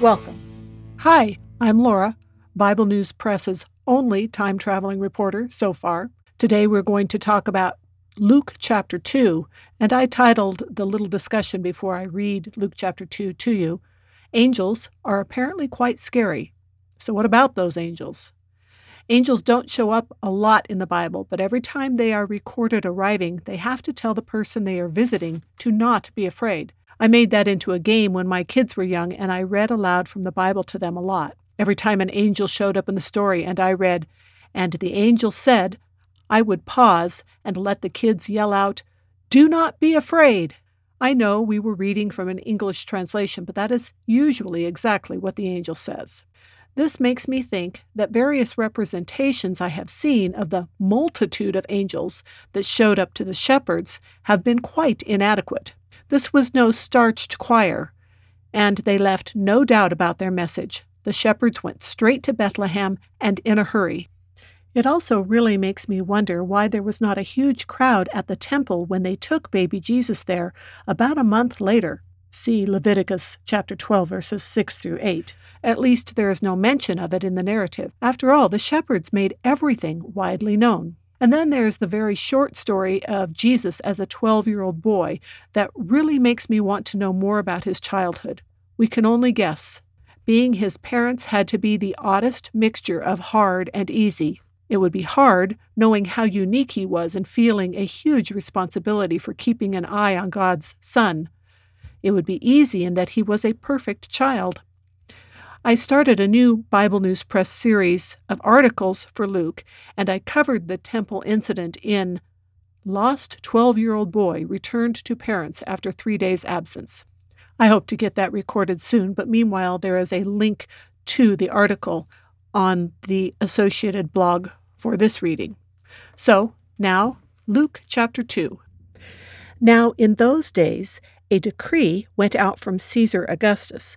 Welcome. Hi, I'm Laura, Bible News Press's only time traveling reporter so far. Today we're going to talk about Luke chapter 2, and I titled the little discussion before I read Luke chapter 2 to you Angels are apparently quite scary. So, what about those angels? Angels don't show up a lot in the Bible, but every time they are recorded arriving, they have to tell the person they are visiting to not be afraid. I made that into a game when my kids were young, and I read aloud from the Bible to them a lot. Every time an angel showed up in the story and I read, and the angel said, I would pause and let the kids yell out, Do not be afraid. I know we were reading from an English translation, but that is usually exactly what the angel says. This makes me think that various representations I have seen of the multitude of angels that showed up to the shepherds have been quite inadequate. This was no starched choir, and they left no doubt about their message. The shepherds went straight to Bethlehem and in a hurry. It also really makes me wonder why there was not a huge crowd at the temple when they took baby Jesus there about a month later. See Leviticus chapter 12 verses 6 through 8. At least there is no mention of it in the narrative. After all, the shepherds made everything widely known. And then there's the very short story of Jesus as a 12 year old boy that really makes me want to know more about his childhood. We can only guess. Being his parents had to be the oddest mixture of hard and easy. It would be hard knowing how unique he was and feeling a huge responsibility for keeping an eye on God's son. It would be easy in that he was a perfect child. I started a new Bible News Press series of articles for Luke, and I covered the temple incident in Lost 12 year old boy returned to parents after three days' absence. I hope to get that recorded soon, but meanwhile, there is a link to the article on the associated blog for this reading. So, now, Luke chapter 2. Now, in those days, a decree went out from Caesar Augustus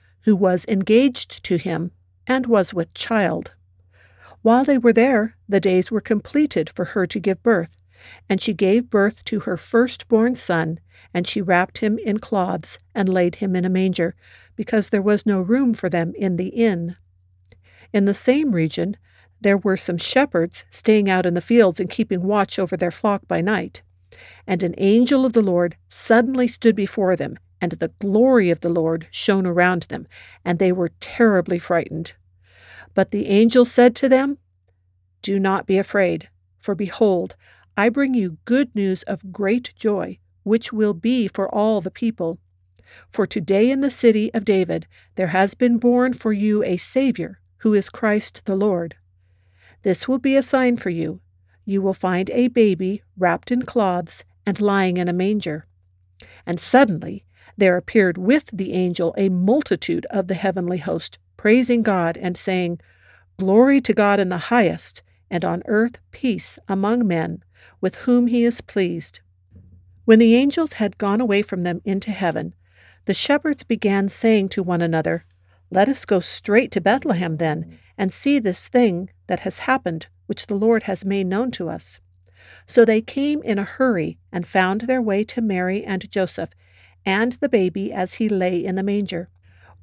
who was engaged to him and was with child. While they were there, the days were completed for her to give birth, and she gave birth to her firstborn son, and she wrapped him in cloths and laid him in a manger, because there was no room for them in the inn. In the same region, there were some shepherds staying out in the fields and keeping watch over their flock by night. And an angel of the Lord suddenly stood before them, and the glory of the Lord shone around them, and they were terribly frightened. But the angel said to them, Do not be afraid, for behold, I bring you good news of great joy, which will be for all the people. For today in the city of David there has been born for you a Savior, who is Christ the Lord. This will be a sign for you. You will find a baby wrapped in cloths and lying in a manger. And suddenly there appeared with the angel a multitude of the heavenly host, praising God and saying, Glory to God in the highest, and on earth peace among men, with whom he is pleased. When the angels had gone away from them into heaven, the shepherds began saying to one another, Let us go straight to Bethlehem then, and see this thing that has happened, which the Lord has made known to us. So they came in a hurry and found their way to Mary and Joseph and the baby as he lay in the manger.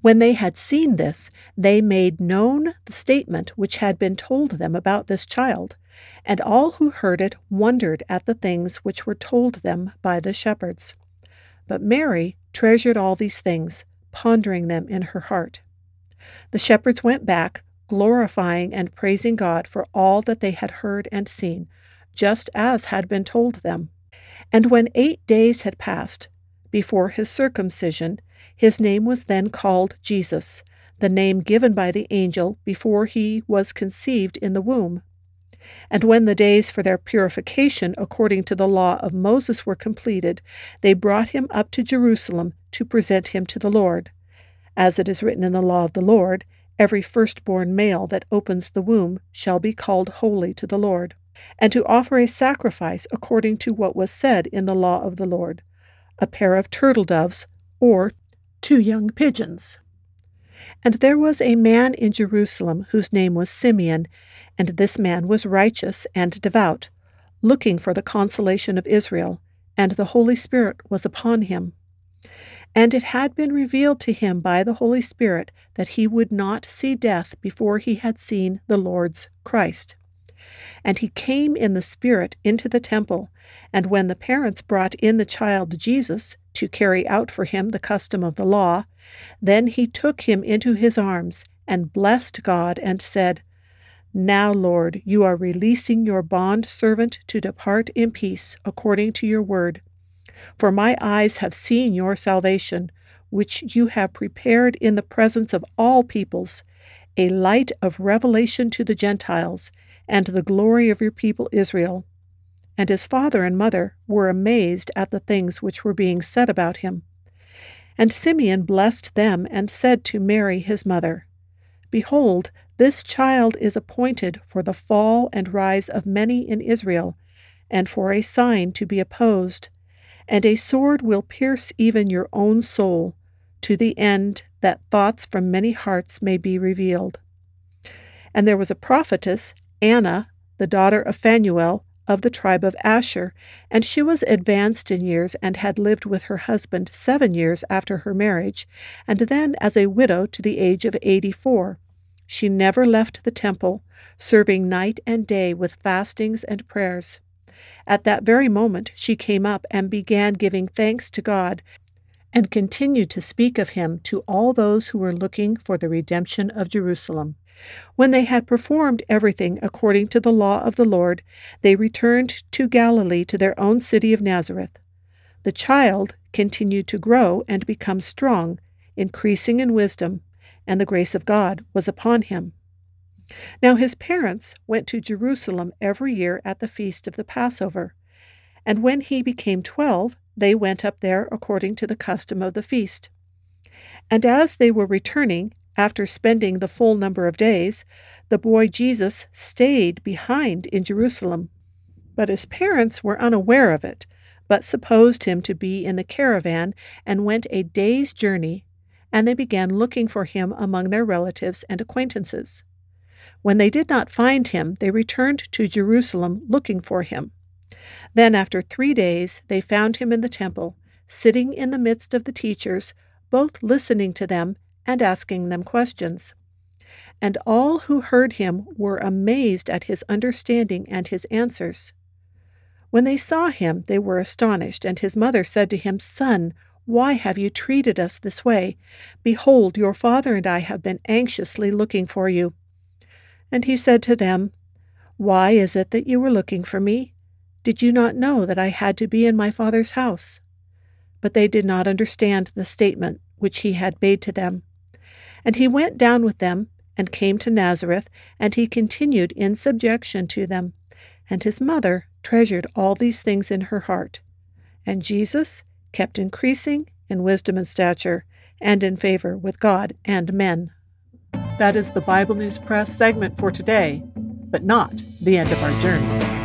When they had seen this, they made known the statement which had been told them about this child, and all who heard it wondered at the things which were told them by the shepherds. But Mary treasured all these things, pondering them in her heart. The shepherds went back, glorifying and praising God for all that they had heard and seen, just as had been told them. And when eight days had passed before his circumcision, his name was then called Jesus, the name given by the angel before he was conceived in the womb. And when the days for their purification according to the law of Moses were completed, they brought him up to Jerusalem to present him to the Lord. As it is written in the law of the Lord, every firstborn male that opens the womb shall be called holy to the Lord, and to offer a sacrifice according to what was said in the law of the Lord a pair of turtle doves or two young pigeons. And there was a man in Jerusalem whose name was Simeon, and this man was righteous and devout, looking for the consolation of Israel, and the Holy Spirit was upon him. And it had been revealed to him by the Holy Spirit that he would not see death before he had seen the Lord's Christ. And he came in the Spirit into the temple, and when the parents brought in the child Jesus to carry out for him the custom of the law, then he took him into his arms and blessed God and said, Now, Lord, you are releasing your bond servant to depart in peace according to your word. For my eyes have seen your salvation, which you have prepared in the presence of all peoples, a light of revelation to the Gentiles, and the glory of your people Israel. And his father and mother were amazed at the things which were being said about him. And Simeon blessed them and said to Mary his mother, Behold, this child is appointed for the fall and rise of many in Israel, and for a sign to be opposed and a sword will pierce even your own soul, to the end that thoughts from many hearts may be revealed. And there was a prophetess, Anna, the daughter of Phanuel, of the tribe of Asher, and she was advanced in years and had lived with her husband seven years after her marriage, and then as a widow to the age of eighty four. She never left the temple, serving night and day with fastings and prayers. At that very moment she came up and began giving thanks to God, and continued to speak of him to all those who were looking for the redemption of Jerusalem. When they had performed everything according to the law of the Lord, they returned to Galilee to their own city of Nazareth. The child continued to grow and become strong, increasing in wisdom, and the grace of God was upon him. Now his parents went to Jerusalem every year at the feast of the Passover. And when he became twelve, they went up there according to the custom of the feast. And as they were returning, after spending the full number of days, the boy Jesus stayed behind in Jerusalem. But his parents were unaware of it, but supposed him to be in the caravan, and went a day's journey, and they began looking for him among their relatives and acquaintances. When they did not find him, they returned to Jerusalem looking for him. Then, after three days, they found him in the temple, sitting in the midst of the teachers, both listening to them and asking them questions. And all who heard him were amazed at his understanding and his answers. When they saw him, they were astonished, and his mother said to him, Son, why have you treated us this way? Behold, your father and I have been anxiously looking for you. And he said to them, Why is it that you were looking for me? Did you not know that I had to be in my Father's house? But they did not understand the statement which he had made to them. And he went down with them, and came to Nazareth, and he continued in subjection to them. And his mother treasured all these things in her heart. And Jesus kept increasing in wisdom and stature, and in favor with God and men. That is the Bible News Press segment for today, but not the end of our journey.